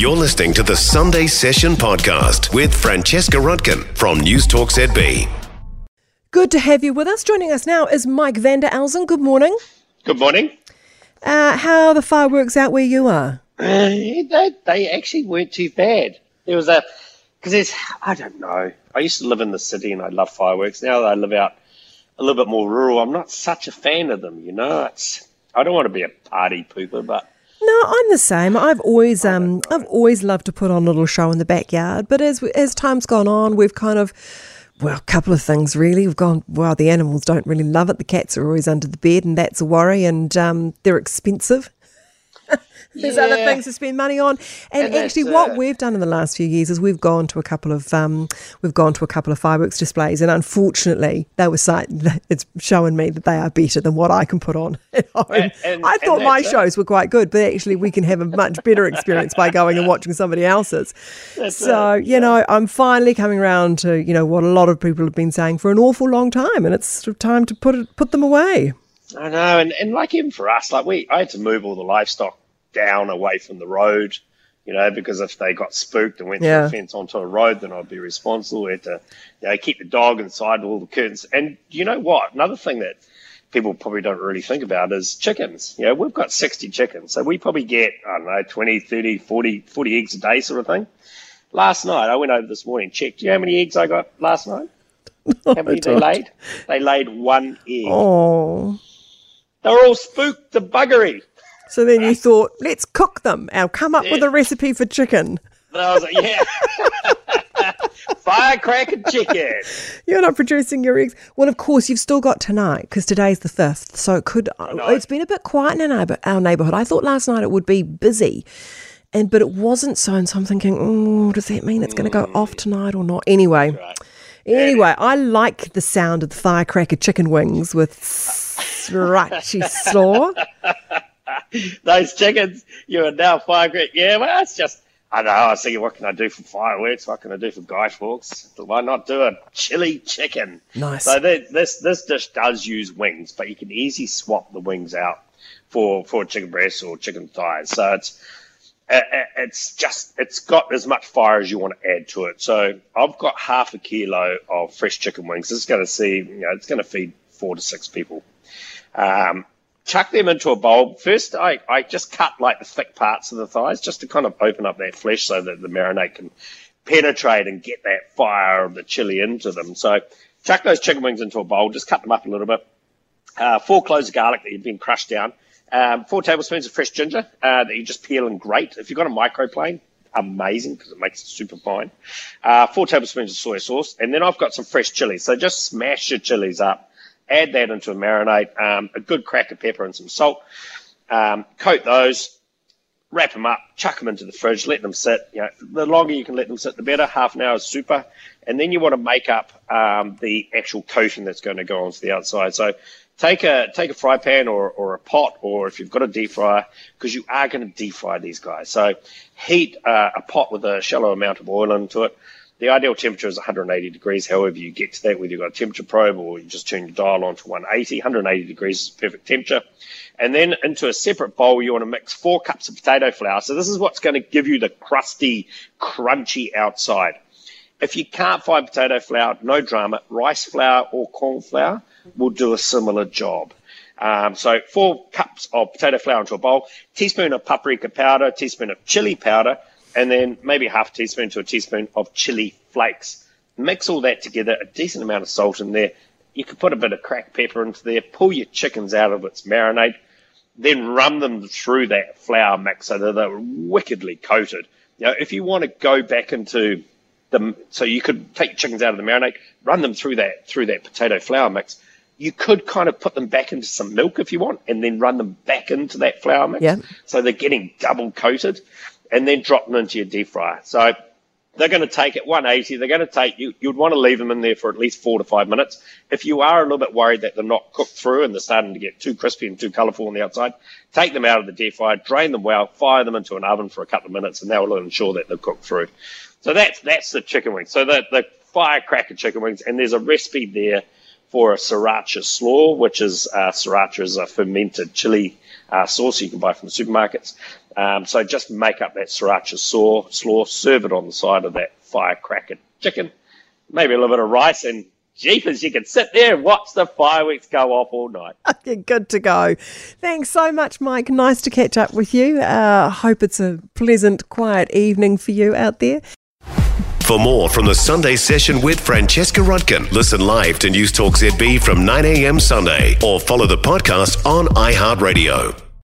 You're listening to the Sunday Session podcast with Francesca Rudkin from News Talk ZB. Good to have you with us. Joining us now is Mike Van de Elzen. Good morning. Good morning. Uh, how are the fireworks out where you are? Uh, they, they actually weren't too bad. There was a, because there's, I don't know. I used to live in the city and I love fireworks. Now that I live out a little bit more rural, I'm not such a fan of them, you know. It's, I don't want to be a party pooper, but No, I'm the same. I've always um I've always loved to put on a little show in the backyard, but as as time's gone on, we've kind of well, a couple of things really. We've gone well. The animals don't really love it. The cats are always under the bed, and that's a worry. And um, they're expensive. There's other things to spend money on, and, And actually, what uh, we've done in the last few years is we've gone to a couple of um, we've gone to a couple of fireworks displays, and unfortunately, they were sight. It's showing me that they are better than what I can put on at home. And- and- I thought my that's it. shows were quite good, but actually, we can have a much better experience by going and watching somebody else's. so, you know, I'm finally coming around to you know what a lot of people have been saying for an awful long time, and it's sort of time to put it, put them away. I know. And, and like even for us, like we, I had to move all the livestock down away from the road, you know, because if they got spooked and went Yeah. through a fence onto a road, then I'd be responsible. We had to, you know, keep the dog inside all the curtains. And you know what? Another thing that people probably don't really think about is chickens. You know, we've got 60 chickens. So we probably get, I don't know, 20, 30, 40, 40 eggs a day sort of thing. Last night, I went over this morning, checked. Do you know how many eggs I got last night? How many they laid? They laid one egg. Oh. They were all spooked to buggery. So then you thought, let's cook them. I'll come up with a recipe for chicken. And I was like, yeah. Firecracker chicken. You're not producing your eggs. Well, of course, you've still got tonight because today's the 5th. So it could, it's been a bit quiet in our, our neighbourhood. I thought last night it would be busy. And but it wasn't so, and so I'm thinking, oh, does that mean it's going to go off mm. tonight or not? Anyway, Right. anyway, I like the sound of the firecracker chicken wings with sriracha slaw. Those chickens, you are now firecracker. Yeah, well, it's just, I don't know. I was thinking, what can I do for fireworks? What can I do for guy fawkes? Why not do a chili chicken? Nice. So th- this this dish does use wings, but you can easily swap the wings out for for chicken breasts or chicken thighs. So it's it- it- it's just it's got as much fire as you want to add to it. So I've got half a kilo of fresh chicken wings. This is going to see, you know, it's going to feed four to six people. Um, chuck them into a bowl. First, I, I just cut like the thick parts of the thighs just to kind of open up that flesh so that the marinade can penetrate and get that fire of the chili into them. So chuck those chicken wings into a bowl, just cut them up a little bit. Uh, four cloves of garlic that you've been crushed down. Um, four tablespoons of fresh ginger uh, that you just peel and grate. If you've got a microplane, amazing because it makes it super fine. Uh, four tablespoons of soy sauce, and then I've got some fresh chilies. So just smash your chilies up, add that into a marinade, um, a good crack of pepper and some salt. Um, coat those, wrap them up, chuck them into the fridge, let them sit. You know, the longer you can let them sit, the better. Half an hour is super. And then you want to make up um, the actual coating that's going to go onto the outside. So take a take a fry pan or, or a pot, or if you've got a deep fryer, because you are going to deep fry these guys. So heat uh, a pot with a shallow amount of oil into it. The ideal temperature is 180 degrees. However, you get to that, whether you've got a temperature probe or you just turn your dial on to 180, 180 degrees is perfect temperature. And then into a separate bowl, you want to mix four cups of potato flour. So this is what's going to give you the crusty, crunchy outside. If you can't find potato flour, no drama. Rice flour or corn flour will do a similar job. Um, so four cups of potato flour into a bowl, teaspoon of paprika powder, teaspoon of chili powder, and then maybe half a teaspoon to a teaspoon of chili flakes. Mix all that together, a decent amount of salt in there. You could put a bit of cracked pepper into there, pull your chickens out of its marinade, then run them through that flour mix so that they're wickedly coated. You know, if you want to go back into the, so you could take chickens out of the marinade, run them through that through that potato flour mix. You could kind of put them back into some milk if you want, and then run them back into that flour mix. Yeah. So they're getting double coated, and then drop them into your deep fryer. So they're going to take at 180. They're going to take you. You'd want to leave them in there for at least four to five minutes. If you are a little bit worried that they're not cooked through and they're starting to get too crispy and too colourful on the outside, take them out of the deep fryer, drain them well, fire them into an oven for a couple of minutes, and that will ensure that they're cooked through. So that's that's the chicken wings. So the the firecracker chicken wings, and there's a recipe there for a sriracha slaw, which is uh, sriracha is a fermented chili uh, sauce you can buy from the supermarkets. Um, so just make up that sriracha slaw, slaw, serve it on the side of that firecracker chicken, maybe a little bit of rice, and jeepers, you can sit there and watch the fireworks go off all night. Okay, good to go. Thanks so much, Mike. Nice to catch up with you. I uh, hope it's a pleasant, quiet evening for you out there. For more from the Sunday session with Francesca Rudkin, listen live to News Talk ZB from 9 a.m. Sunday or follow the podcast on iHeartRadio.